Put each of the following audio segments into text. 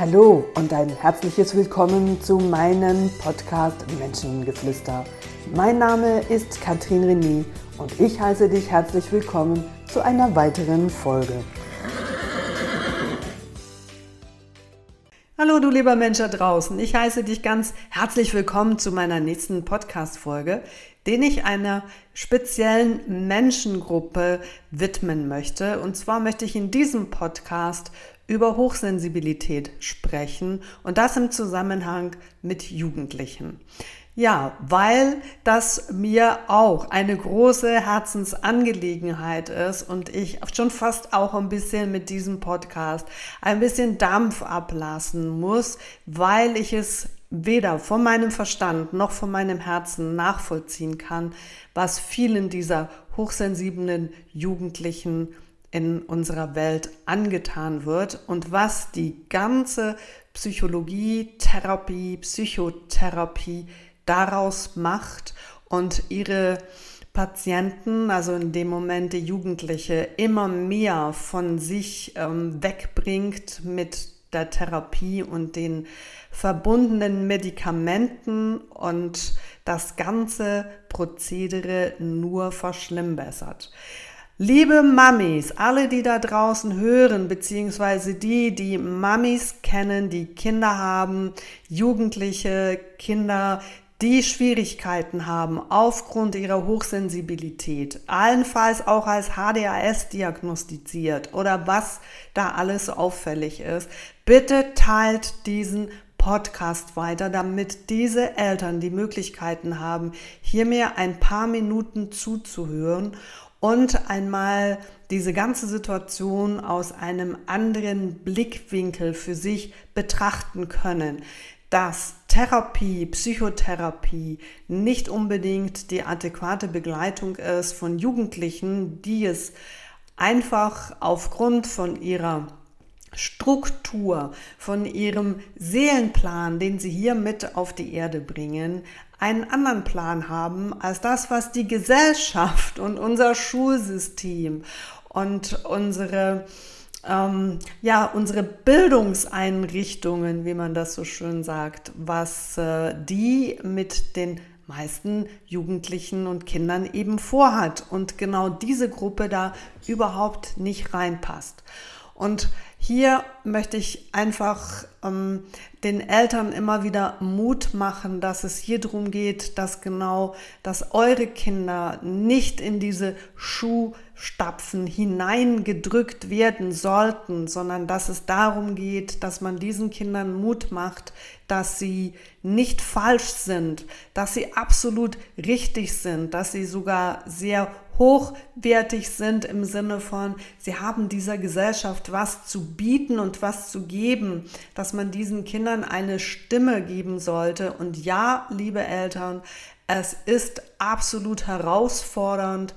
Hallo und ein herzliches Willkommen zu meinem Podcast Menschengeflüster. Mein Name ist Katrin René und ich heiße dich herzlich willkommen zu einer weiteren Folge. Hallo du lieber Mensch da draußen, ich heiße dich ganz herzlich willkommen zu meiner nächsten Podcast-Folge, den ich einer speziellen Menschengruppe widmen möchte. Und zwar möchte ich in diesem Podcast über Hochsensibilität sprechen und das im Zusammenhang mit Jugendlichen. Ja, weil das mir auch eine große Herzensangelegenheit ist und ich schon fast auch ein bisschen mit diesem Podcast ein bisschen Dampf ablassen muss, weil ich es weder von meinem Verstand noch von meinem Herzen nachvollziehen kann, was vielen dieser hochsensiblen Jugendlichen in unserer Welt angetan wird und was die ganze Psychologie, Therapie, Psychotherapie daraus macht und ihre Patienten, also in dem Moment die Jugendliche, immer mehr von sich ähm, wegbringt mit der Therapie und den verbundenen Medikamenten und das ganze Prozedere nur verschlimmbessert. Liebe Mamis, alle, die da draußen hören, beziehungsweise die, die Mamis kennen, die Kinder haben, Jugendliche, Kinder, die Schwierigkeiten haben aufgrund ihrer Hochsensibilität, allenfalls auch als HDAS diagnostiziert oder was da alles auffällig ist, bitte teilt diesen Podcast weiter, damit diese Eltern die Möglichkeiten haben, hier mir ein paar Minuten zuzuhören und einmal diese ganze Situation aus einem anderen Blickwinkel für sich betrachten können, dass Therapie, Psychotherapie nicht unbedingt die adäquate Begleitung ist von Jugendlichen, die es einfach aufgrund von ihrer Struktur, von ihrem Seelenplan, den sie hier mit auf die Erde bringen, einen anderen Plan haben als das, was die Gesellschaft und unser Schulsystem und unsere ähm, ja, unsere Bildungseinrichtungen, wie man das so schön sagt, was äh, die mit den meisten Jugendlichen und Kindern eben vorhat und genau diese Gruppe da überhaupt nicht reinpasst. Und hier möchte ich einfach ähm, den Eltern immer wieder Mut machen, dass es hier darum geht, dass genau, dass eure Kinder nicht in diese Schuhstapfen hineingedrückt werden sollten, sondern dass es darum geht, dass man diesen Kindern Mut macht, dass sie nicht falsch sind, dass sie absolut richtig sind, dass sie sogar sehr hochwertig sind im Sinne von, sie haben dieser Gesellschaft was zu bieten und was zu geben, dass man diesen Kindern eine Stimme geben sollte. Und ja, liebe Eltern, es ist absolut herausfordernd,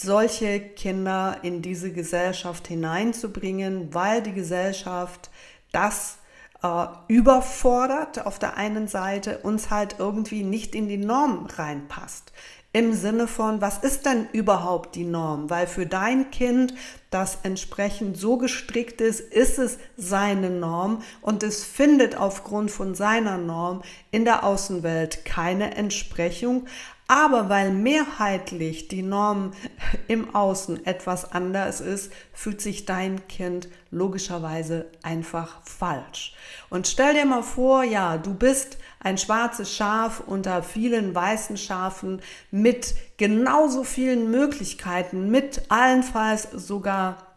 solche Kinder in diese Gesellschaft hineinzubringen, weil die Gesellschaft das äh, überfordert auf der einen Seite, uns halt irgendwie nicht in die Norm reinpasst im Sinne von, was ist denn überhaupt die Norm? Weil für dein Kind, das entsprechend so gestrickt ist, ist es seine Norm und es findet aufgrund von seiner Norm in der Außenwelt keine Entsprechung. Aber weil mehrheitlich die Norm im Außen etwas anders ist, fühlt sich dein Kind logischerweise einfach falsch. Und stell dir mal vor, ja, du bist ein schwarzes Schaf unter vielen weißen Schafen mit genauso vielen Möglichkeiten, mit allenfalls sogar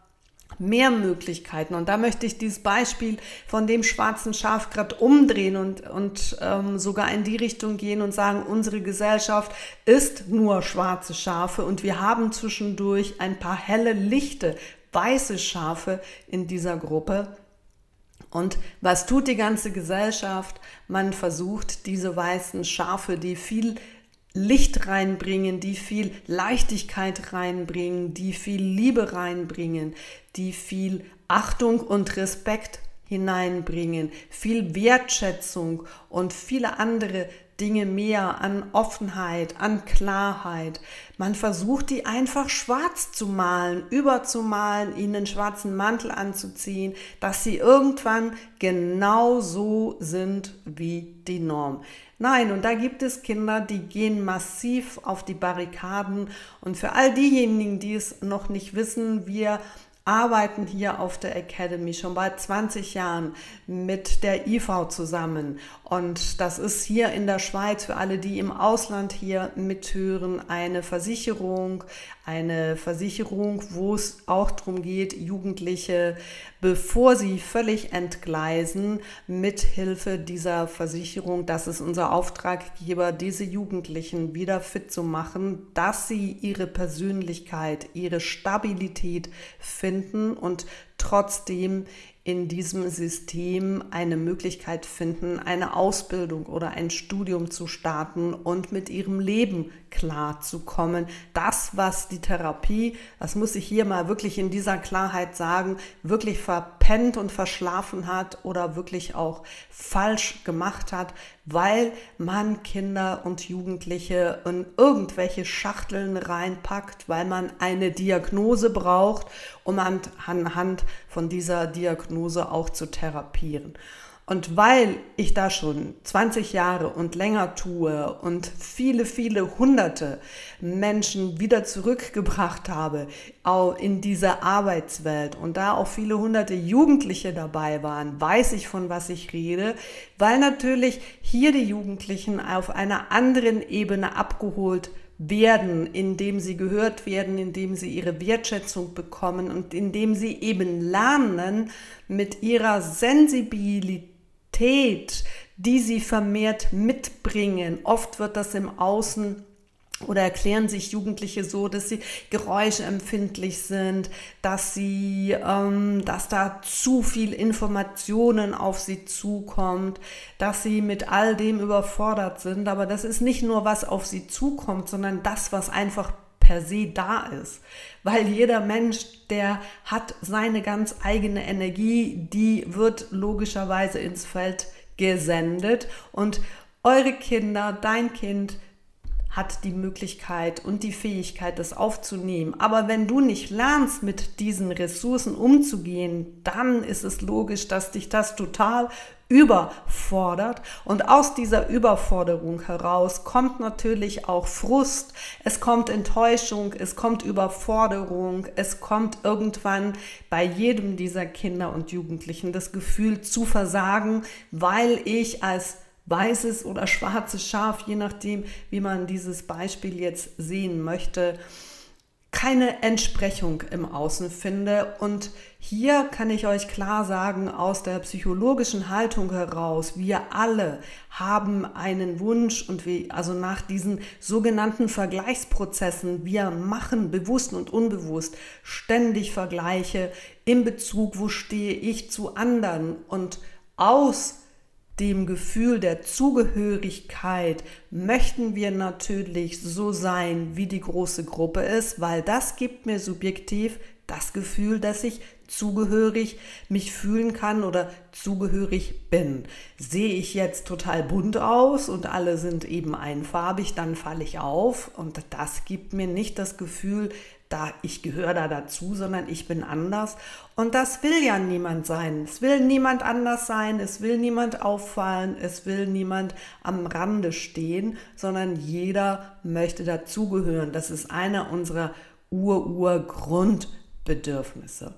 mehr Möglichkeiten. Und da möchte ich dieses Beispiel von dem schwarzen Schaf gerade umdrehen und, und ähm, sogar in die Richtung gehen und sagen, unsere Gesellschaft ist nur schwarze Schafe und wir haben zwischendurch ein paar helle, lichte, weiße Schafe in dieser Gruppe. Und was tut die ganze Gesellschaft? Man versucht, diese weißen Schafe, die viel Licht reinbringen, die viel Leichtigkeit reinbringen, die viel Liebe reinbringen, die viel Achtung und Respekt hineinbringen, viel Wertschätzung und viele andere Dinge mehr, an Offenheit, an Klarheit. Man versucht, die einfach schwarz zu malen, überzumalen, ihnen einen schwarzen Mantel anzuziehen, dass sie irgendwann genau so sind wie die Norm. Nein, und da gibt es Kinder, die gehen massiv auf die Barrikaden. Und für all diejenigen, die es noch nicht wissen, wir arbeiten hier auf der Academy schon bald 20 Jahren mit der IV zusammen. Und das ist hier in der Schweiz für alle, die im Ausland hier mithören, eine Versicherung, eine Versicherung, wo es auch darum geht, Jugendliche, bevor sie völlig entgleisen, mithilfe dieser Versicherung, das ist unser Auftraggeber, diese Jugendlichen wieder fit zu machen, dass sie ihre Persönlichkeit, ihre Stabilität finden und trotzdem in diesem System eine Möglichkeit finden, eine Ausbildung oder ein Studium zu starten und mit ihrem Leben klar zu kommen. Das, was die Therapie, das muss ich hier mal wirklich in dieser Klarheit sagen, wirklich verpennt und verschlafen hat oder wirklich auch falsch gemacht hat, weil man Kinder und Jugendliche in irgendwelche Schachteln reinpackt, weil man eine Diagnose braucht, um anhand von dieser Diagnose auch zu therapieren. Und weil ich da schon 20 Jahre und länger tue und viele, viele hunderte Menschen wieder zurückgebracht habe in diese Arbeitswelt und da auch viele hunderte Jugendliche dabei waren, weiß ich, von was ich rede, weil natürlich hier die Jugendlichen auf einer anderen Ebene abgeholt werden, indem sie gehört werden, indem sie ihre Wertschätzung bekommen und indem sie eben lernen, mit ihrer Sensibilität Sensibilität, die sie vermehrt mitbringen. Oft wird das im Außen oder erklären sich Jugendliche so, dass sie geräuschempfindlich sind, dass sie, ähm, dass da zu viel Informationen auf sie zukommt, dass sie mit all dem überfordert sind. Aber das ist nicht nur was auf sie zukommt, sondern das, was einfach per se da ist. Weil jeder Mensch, der hat seine ganz eigene Energie, die wird logischerweise ins Feld gesendet und eure Kinder, dein Kind, hat die Möglichkeit und die Fähigkeit, das aufzunehmen. Aber wenn du nicht lernst, mit diesen Ressourcen umzugehen, dann ist es logisch, dass dich das total überfordert. Und aus dieser Überforderung heraus kommt natürlich auch Frust, es kommt Enttäuschung, es kommt Überforderung, es kommt irgendwann bei jedem dieser Kinder und Jugendlichen das Gefühl zu versagen, weil ich als weißes oder schwarzes Schaf, je nachdem, wie man dieses Beispiel jetzt sehen möchte, keine Entsprechung im Außen finde. Und hier kann ich euch klar sagen, aus der psychologischen Haltung heraus, wir alle haben einen Wunsch und wir, also nach diesen sogenannten Vergleichsprozessen, wir machen bewusst und unbewusst ständig Vergleiche in Bezug, wo stehe ich zu anderen und aus dem Gefühl der Zugehörigkeit möchten wir natürlich so sein, wie die große Gruppe ist, weil das gibt mir subjektiv das Gefühl, dass ich zugehörig mich fühlen kann oder zugehörig bin. Sehe ich jetzt total bunt aus und alle sind eben einfarbig, dann falle ich auf und das gibt mir nicht das Gefühl, da ich gehöre da dazu, sondern ich bin anders. Und das will ja niemand sein. Es will niemand anders sein, es will niemand auffallen, es will niemand am Rande stehen, sondern jeder möchte dazugehören. Das ist einer unserer Ur-Ur-Grundbedürfnisse.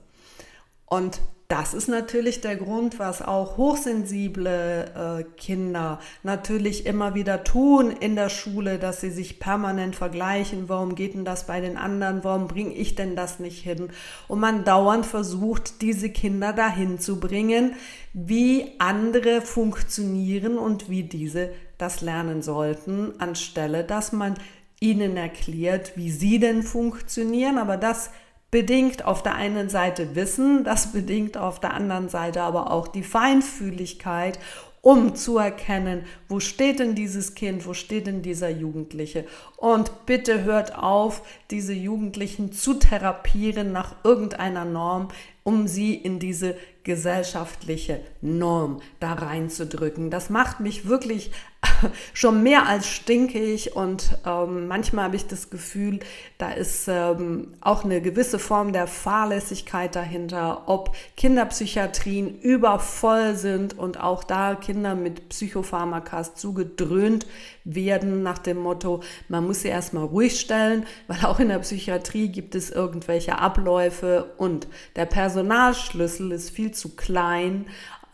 Und das ist natürlich der Grund, was auch hochsensible äh, Kinder natürlich immer wieder tun in der Schule, dass sie sich permanent vergleichen. Warum geht denn das bei den anderen? Warum bringe ich denn das nicht hin? Und man dauernd versucht, diese Kinder dahin zu bringen, wie andere funktionieren und wie diese das lernen sollten, anstelle dass man ihnen erklärt, wie sie denn funktionieren. Aber das bedingt auf der einen Seite Wissen, das bedingt auf der anderen Seite aber auch die Feinfühligkeit, um zu erkennen, wo steht denn dieses Kind, wo steht denn dieser Jugendliche. Und bitte hört auf, diese Jugendlichen zu therapieren nach irgendeiner Norm, um sie in diese gesellschaftliche Norm da reinzudrücken. Das macht mich wirklich schon mehr als stinkig und ähm, manchmal habe ich das Gefühl, da ist ähm, auch eine gewisse Form der Fahrlässigkeit dahinter, ob Kinderpsychiatrien übervoll sind und auch da Kinder mit Psychopharmakas zugedröhnt werden nach dem Motto, man muss sie erstmal ruhig stellen, weil auch in der Psychiatrie gibt es irgendwelche Abläufe und der Personalschlüssel ist viel zu klein,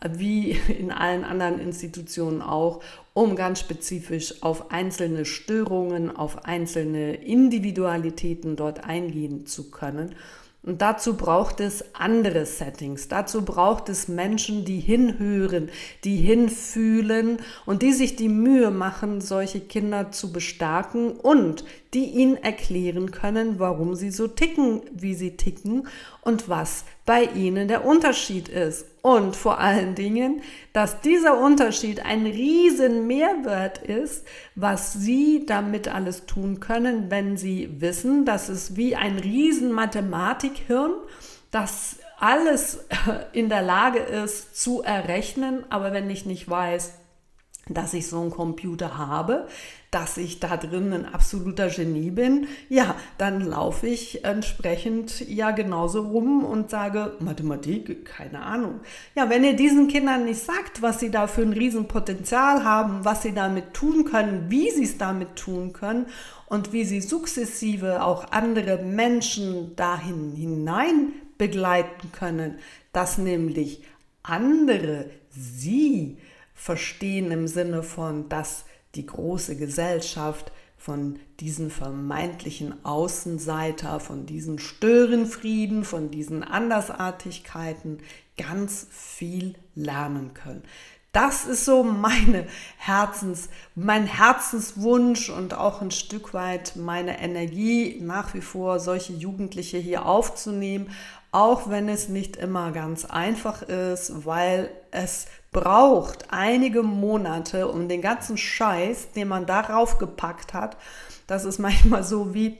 wie in allen anderen Institutionen auch, um ganz spezifisch auf einzelne Störungen, auf einzelne Individualitäten dort eingehen zu können. Und dazu braucht es andere Settings. Dazu braucht es Menschen, die hinhören, die hinfühlen und die sich die Mühe machen, solche Kinder zu bestärken und die ihnen erklären können, warum sie so ticken, wie sie ticken und was bei ihnen der Unterschied ist. Und vor allen Dingen, dass dieser Unterschied ein riesen Mehrwert ist, was sie damit alles tun können, wenn sie wissen, dass es wie ein riesen Mathematikhirn, das alles in der Lage ist zu errechnen, aber wenn ich nicht weiß, dass ich so einen Computer habe, dass ich da drin ein absoluter Genie bin, ja, dann laufe ich entsprechend ja genauso rum und sage, Mathematik, keine Ahnung. Ja, wenn ihr diesen Kindern nicht sagt, was sie da für ein Riesenpotenzial haben, was sie damit tun können, wie sie es damit tun können und wie sie sukzessive auch andere Menschen dahin hinein begleiten können, dass nämlich andere sie verstehen im Sinne von, dass die große Gesellschaft von diesen vermeintlichen Außenseiter, von diesen Störenfrieden, von diesen Andersartigkeiten ganz viel lernen können. Das ist so meine Herzens, mein Herzenswunsch und auch ein Stück weit meine Energie, nach wie vor solche Jugendliche hier aufzunehmen, auch wenn es nicht immer ganz einfach ist, weil es braucht einige Monate, um den ganzen Scheiß, den man darauf gepackt hat, das ist manchmal so wie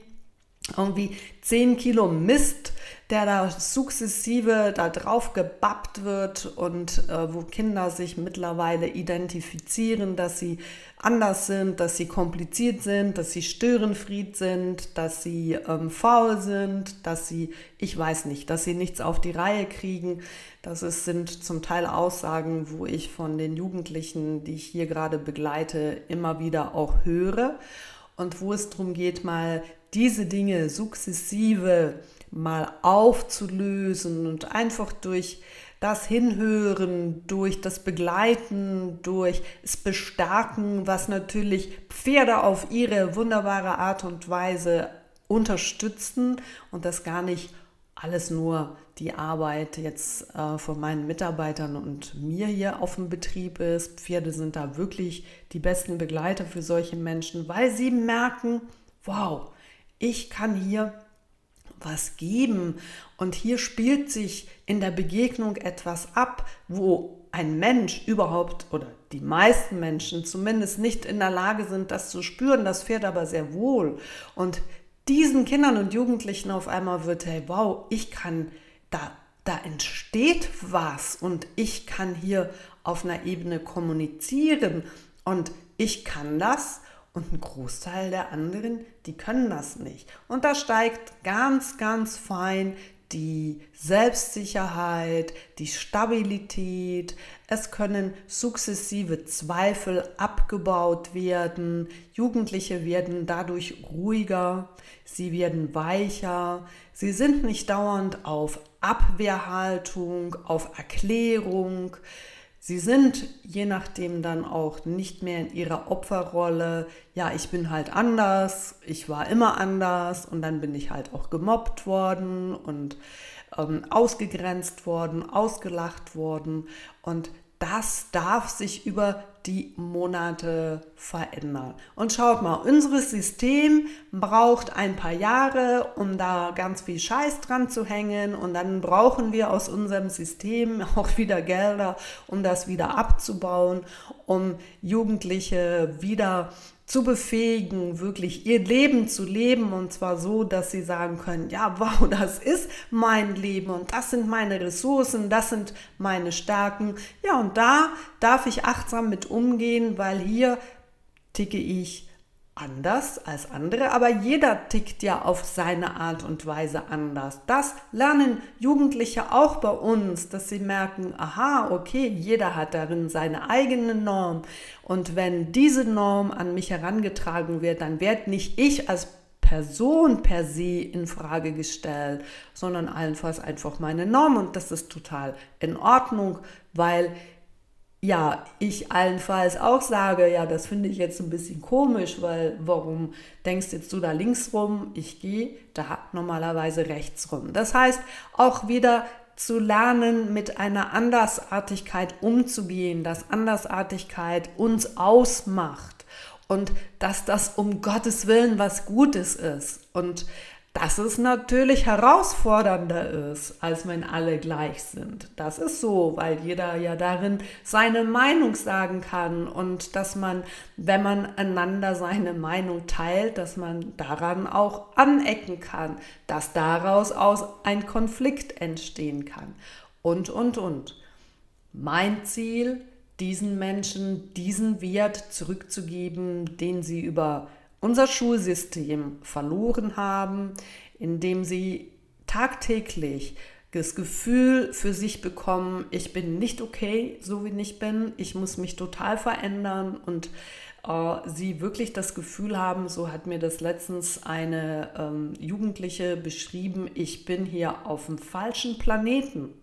irgendwie 10 Kilo Mist, der da sukzessive da drauf gebappt wird und äh, wo Kinder sich mittlerweile identifizieren, dass sie anders sind, dass sie kompliziert sind, dass sie störenfried sind, dass sie ähm, faul sind, dass sie, ich weiß nicht, dass sie nichts auf die Reihe kriegen. Das ist, sind zum Teil Aussagen, wo ich von den Jugendlichen, die ich hier gerade begleite, immer wieder auch höre und wo es darum geht, mal diese Dinge sukzessive mal aufzulösen und einfach durch das Hinhören, durch das Begleiten, durch das Bestärken, was natürlich Pferde auf ihre wunderbare Art und Weise unterstützen und das gar nicht alles nur die Arbeit jetzt äh, von meinen Mitarbeitern und mir hier auf dem Betrieb ist. Pferde sind da wirklich die besten Begleiter für solche Menschen, weil sie merken, wow, ich kann hier was geben. Und hier spielt sich in der Begegnung etwas ab, wo ein Mensch überhaupt oder die meisten Menschen zumindest nicht in der Lage sind, das zu spüren. Das fährt aber sehr wohl. Und diesen Kindern und Jugendlichen auf einmal wird, hey, wow, ich kann, da, da entsteht was und ich kann hier auf einer Ebene kommunizieren und ich kann das und ein Großteil der anderen, die können das nicht. Und da steigt ganz, ganz fein die Selbstsicherheit, die Stabilität. Es können sukzessive Zweifel abgebaut werden. Jugendliche werden dadurch ruhiger, sie werden weicher. Sie sind nicht dauernd auf Abwehrhaltung, auf Erklärung. Sie sind je nachdem dann auch nicht mehr in ihrer Opferrolle, ja, ich bin halt anders, ich war immer anders und dann bin ich halt auch gemobbt worden und ähm, ausgegrenzt worden, ausgelacht worden. Und das darf sich über die Monate verändern. Und schaut mal, unser System braucht ein paar Jahre, um da ganz viel Scheiß dran zu hängen. Und dann brauchen wir aus unserem System auch wieder Gelder, um das wieder abzubauen, um Jugendliche wieder zu befähigen, wirklich ihr Leben zu leben und zwar so, dass sie sagen können, ja, wow, das ist mein Leben und das sind meine Ressourcen, das sind meine Stärken. Ja, und da darf ich achtsam mit umgehen, weil hier ticke ich anders als andere, aber jeder tickt ja auf seine Art und Weise anders. Das lernen Jugendliche auch bei uns, dass sie merken, aha, okay, jeder hat darin seine eigene Norm und wenn diese Norm an mich herangetragen wird, dann werde nicht ich als Person per se in Frage gestellt, sondern allenfalls einfach meine Norm und das ist total in Ordnung, weil ja, ich allenfalls auch sage, ja, das finde ich jetzt ein bisschen komisch, weil warum denkst jetzt du da links rum? Ich gehe da normalerweise rechts rum. Das heißt, auch wieder zu lernen, mit einer Andersartigkeit umzugehen, dass Andersartigkeit uns ausmacht und dass das um Gottes Willen was Gutes ist. Und dass es natürlich herausfordernder ist, als wenn alle gleich sind. Das ist so, weil jeder ja darin seine Meinung sagen kann und dass man, wenn man einander seine Meinung teilt, dass man daran auch anecken kann, dass daraus aus ein Konflikt entstehen kann und, und, und. Mein Ziel, diesen Menschen diesen Wert zurückzugeben, den sie über unser Schulsystem verloren haben, indem sie tagtäglich das Gefühl für sich bekommen, ich bin nicht okay, so wie ich bin, ich muss mich total verändern und äh, sie wirklich das Gefühl haben, so hat mir das letztens eine ähm, Jugendliche beschrieben, ich bin hier auf dem falschen Planeten.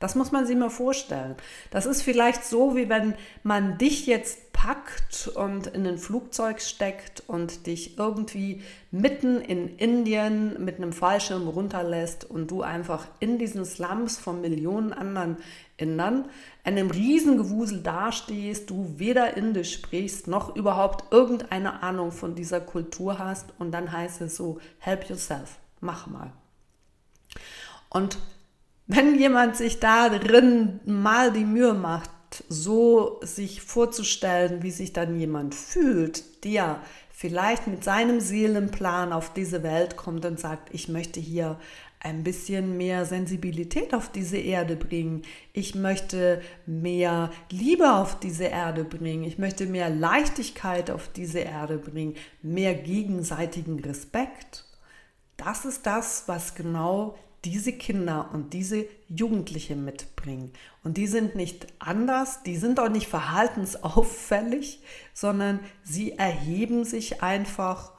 Das muss man sich mal vorstellen. Das ist vielleicht so, wie wenn man dich jetzt packt und in ein Flugzeug steckt und dich irgendwie mitten in Indien mit einem Fallschirm runterlässt und du einfach in diesen Slums von Millionen anderen Indern in einem Riesengewusel dastehst, du weder Indisch sprichst noch überhaupt irgendeine Ahnung von dieser Kultur hast und dann heißt es so, help yourself, mach mal. Und wenn jemand sich da drin mal die Mühe macht, so sich vorzustellen, wie sich dann jemand fühlt, der vielleicht mit seinem Seelenplan auf diese Welt kommt und sagt, ich möchte hier ein bisschen mehr Sensibilität auf diese Erde bringen. Ich möchte mehr Liebe auf diese Erde bringen. Ich möchte mehr Leichtigkeit auf diese Erde bringen, mehr gegenseitigen Respekt. Das ist das, was genau diese Kinder und diese Jugendliche mitbringen. Und die sind nicht anders, die sind auch nicht verhaltensauffällig, sondern sie erheben sich einfach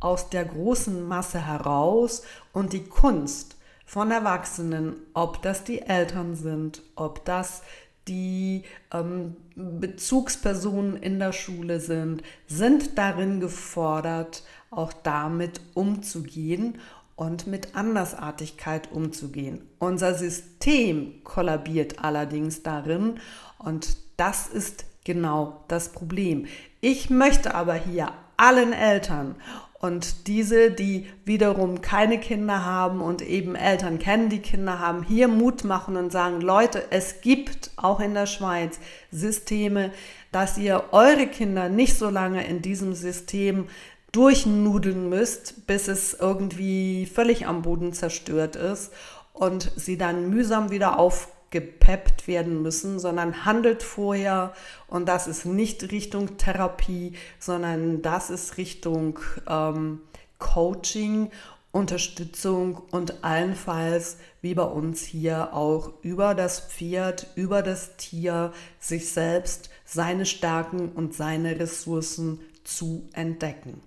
aus der großen Masse heraus und die Kunst von Erwachsenen, ob das die Eltern sind, ob das die ähm, Bezugspersonen in der Schule sind, sind darin gefordert, auch damit umzugehen und mit Andersartigkeit umzugehen. Unser System kollabiert allerdings darin und das ist genau das Problem. Ich möchte aber hier allen Eltern und diese, die wiederum keine Kinder haben und eben Eltern kennen, die Kinder haben, hier Mut machen und sagen, Leute, es gibt auch in der Schweiz Systeme, dass ihr eure Kinder nicht so lange in diesem System durchnudeln müsst, bis es irgendwie völlig am Boden zerstört ist und sie dann mühsam wieder aufgepeppt werden müssen, sondern handelt vorher und das ist nicht Richtung Therapie, sondern das ist Richtung ähm, Coaching, Unterstützung und allenfalls, wie bei uns hier, auch über das Pferd, über das Tier, sich selbst, seine Stärken und seine Ressourcen zu entdecken.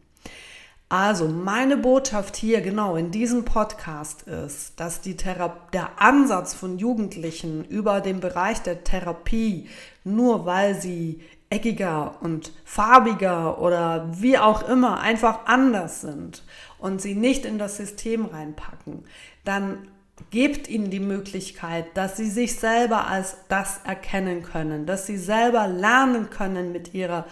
Also meine Botschaft hier genau in diesem Podcast ist, dass der Ansatz von Jugendlichen über den Bereich der Therapie, nur weil sie eckiger und farbiger oder wie auch immer einfach anders sind und sie nicht in das System reinpacken, dann gebt ihnen die Möglichkeit, dass sie sich selber als das erkennen können, dass sie selber lernen können mit ihrer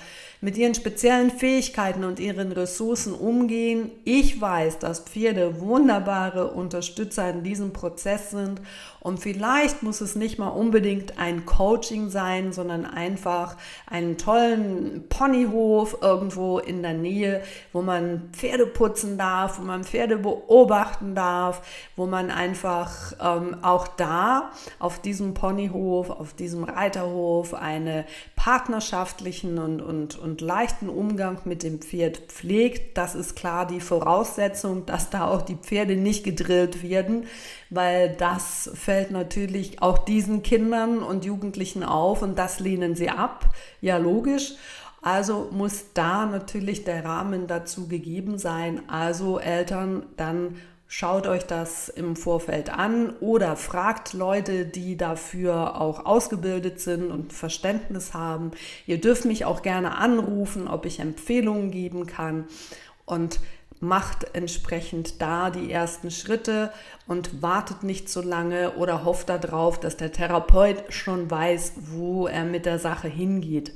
mit ihren speziellen Fähigkeiten und ihren Ressourcen umgehen. Ich weiß, dass Pferde wunderbare Unterstützer in diesem Prozess sind und vielleicht muss es nicht mal unbedingt ein Coaching sein, sondern einfach einen tollen Ponyhof irgendwo in der Nähe, wo man Pferde putzen darf, wo man Pferde beobachten darf, wo man einfach einfach ähm, auch da auf diesem Ponyhof, auf diesem Reiterhof einen partnerschaftlichen und, und, und leichten Umgang mit dem Pferd pflegt. Das ist klar die Voraussetzung, dass da auch die Pferde nicht gedrillt werden, weil das fällt natürlich auch diesen Kindern und Jugendlichen auf und das lehnen sie ab. Ja, logisch. Also muss da natürlich der Rahmen dazu gegeben sein. Also Eltern, dann schaut euch das im Vorfeld an oder fragt Leute, die dafür auch ausgebildet sind und Verständnis haben. Ihr dürft mich auch gerne anrufen, ob ich Empfehlungen geben kann und macht entsprechend da die ersten Schritte und wartet nicht so lange oder hofft darauf, dass der Therapeut schon weiß, wo er mit der Sache hingeht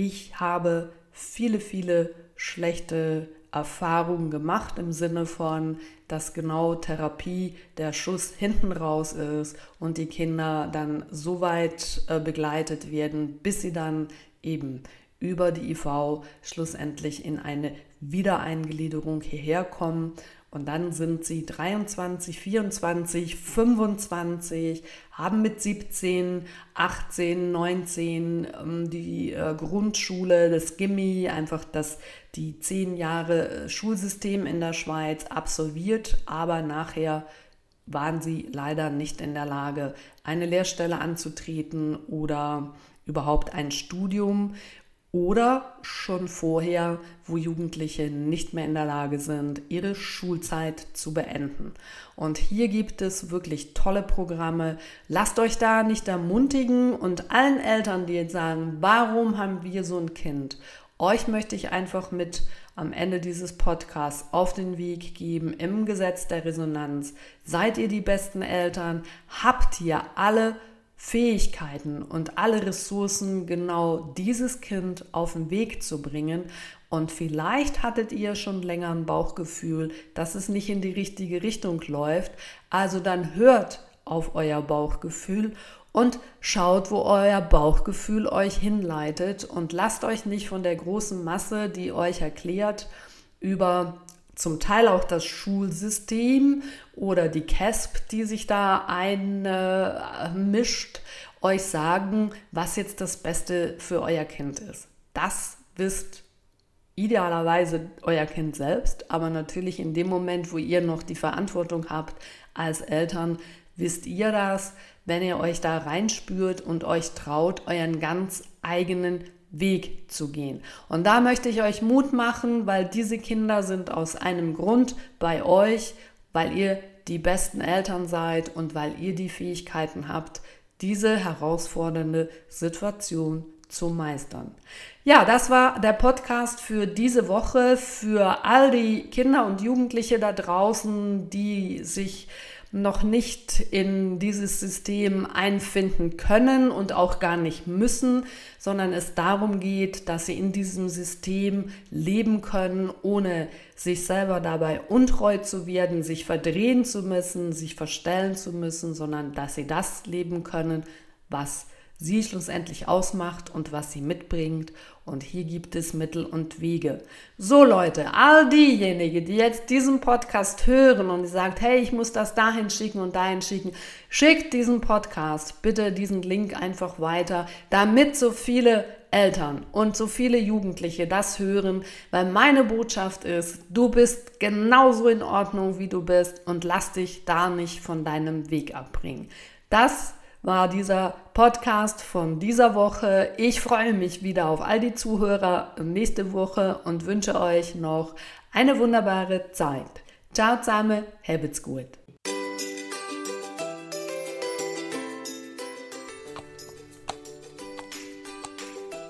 ich habe viele, viele schlechte Erfahrungen gemacht im Sinne von, dass genau Therapie der Schuss hinten raus ist und die Kinder dann so weit äh, begleitet werden, bis sie dann eben über die IV schlussendlich in eine Wiedereingliederung hierher kommen und dann sind sie 23, 24, 25, haben mit 17, 18, 19 ähm, die äh, Grundschule, das Gimmi, einfach das, die zehn Jahre äh, Schulsystem in der Schweiz absolviert, aber nachher waren sie leider nicht in der Lage, eine Lehrstelle anzutreten oder überhaupt ein Studium oder schon vorher, wo Jugendliche nicht mehr in der Lage sind, ihre Schulzeit zu beenden. Und hier gibt es wirklich tolle Programme. Lasst euch da nicht ermutigen und allen Eltern, die jetzt sagen, warum haben wir so ein Kind? Euch möchte ich einfach mit am Ende dieses Podcasts auf den Weg geben im Gesetz der Resonanz. Seid ihr die besten Eltern? Habt ihr alle Fähigkeiten und alle Ressourcen, genau dieses Kind auf den Weg zu bringen. Und vielleicht hattet ihr schon länger ein Bauchgefühl, dass es nicht in die richtige Richtung läuft. Also dann hört auf euer Bauchgefühl und schaut, wo euer Bauchgefühl euch hinleitet und lasst euch nicht von der großen Masse, die euch erklärt, über zum Teil auch das Schulsystem oder die CASP, die sich da einmischt, euch sagen, was jetzt das Beste für euer Kind ist. Das wisst idealerweise euer Kind selbst, aber natürlich in dem Moment, wo ihr noch die Verantwortung habt als Eltern, wisst ihr das, wenn ihr euch da reinspürt und euch traut, euren ganz eigenen Weg zu gehen. Und da möchte ich euch Mut machen, weil diese Kinder sind aus einem Grund bei euch, weil ihr die besten Eltern seid und weil ihr die Fähigkeiten habt, diese herausfordernde Situation zu meistern. Ja, das war der Podcast für diese Woche für all die Kinder und Jugendliche da draußen, die sich noch nicht in dieses System einfinden können und auch gar nicht müssen, sondern es darum geht, dass sie in diesem System leben können, ohne sich selber dabei untreu zu werden, sich verdrehen zu müssen, sich verstellen zu müssen, sondern dass sie das leben können, was sie schlussendlich ausmacht und was sie mitbringt. Und hier gibt es Mittel und Wege. So Leute, all diejenigen, die jetzt diesen Podcast hören und sagt, hey, ich muss das dahin schicken und dahin schicken, schickt diesen Podcast, bitte diesen Link einfach weiter, damit so viele Eltern und so viele Jugendliche das hören, weil meine Botschaft ist, du bist genauso in Ordnung, wie du bist und lass dich da nicht von deinem Weg abbringen. Das war dieser Podcast von dieser Woche. Ich freue mich wieder auf all die Zuhörer nächste Woche und wünsche euch noch eine wunderbare Zeit. Ciao zusammen, habt's gut.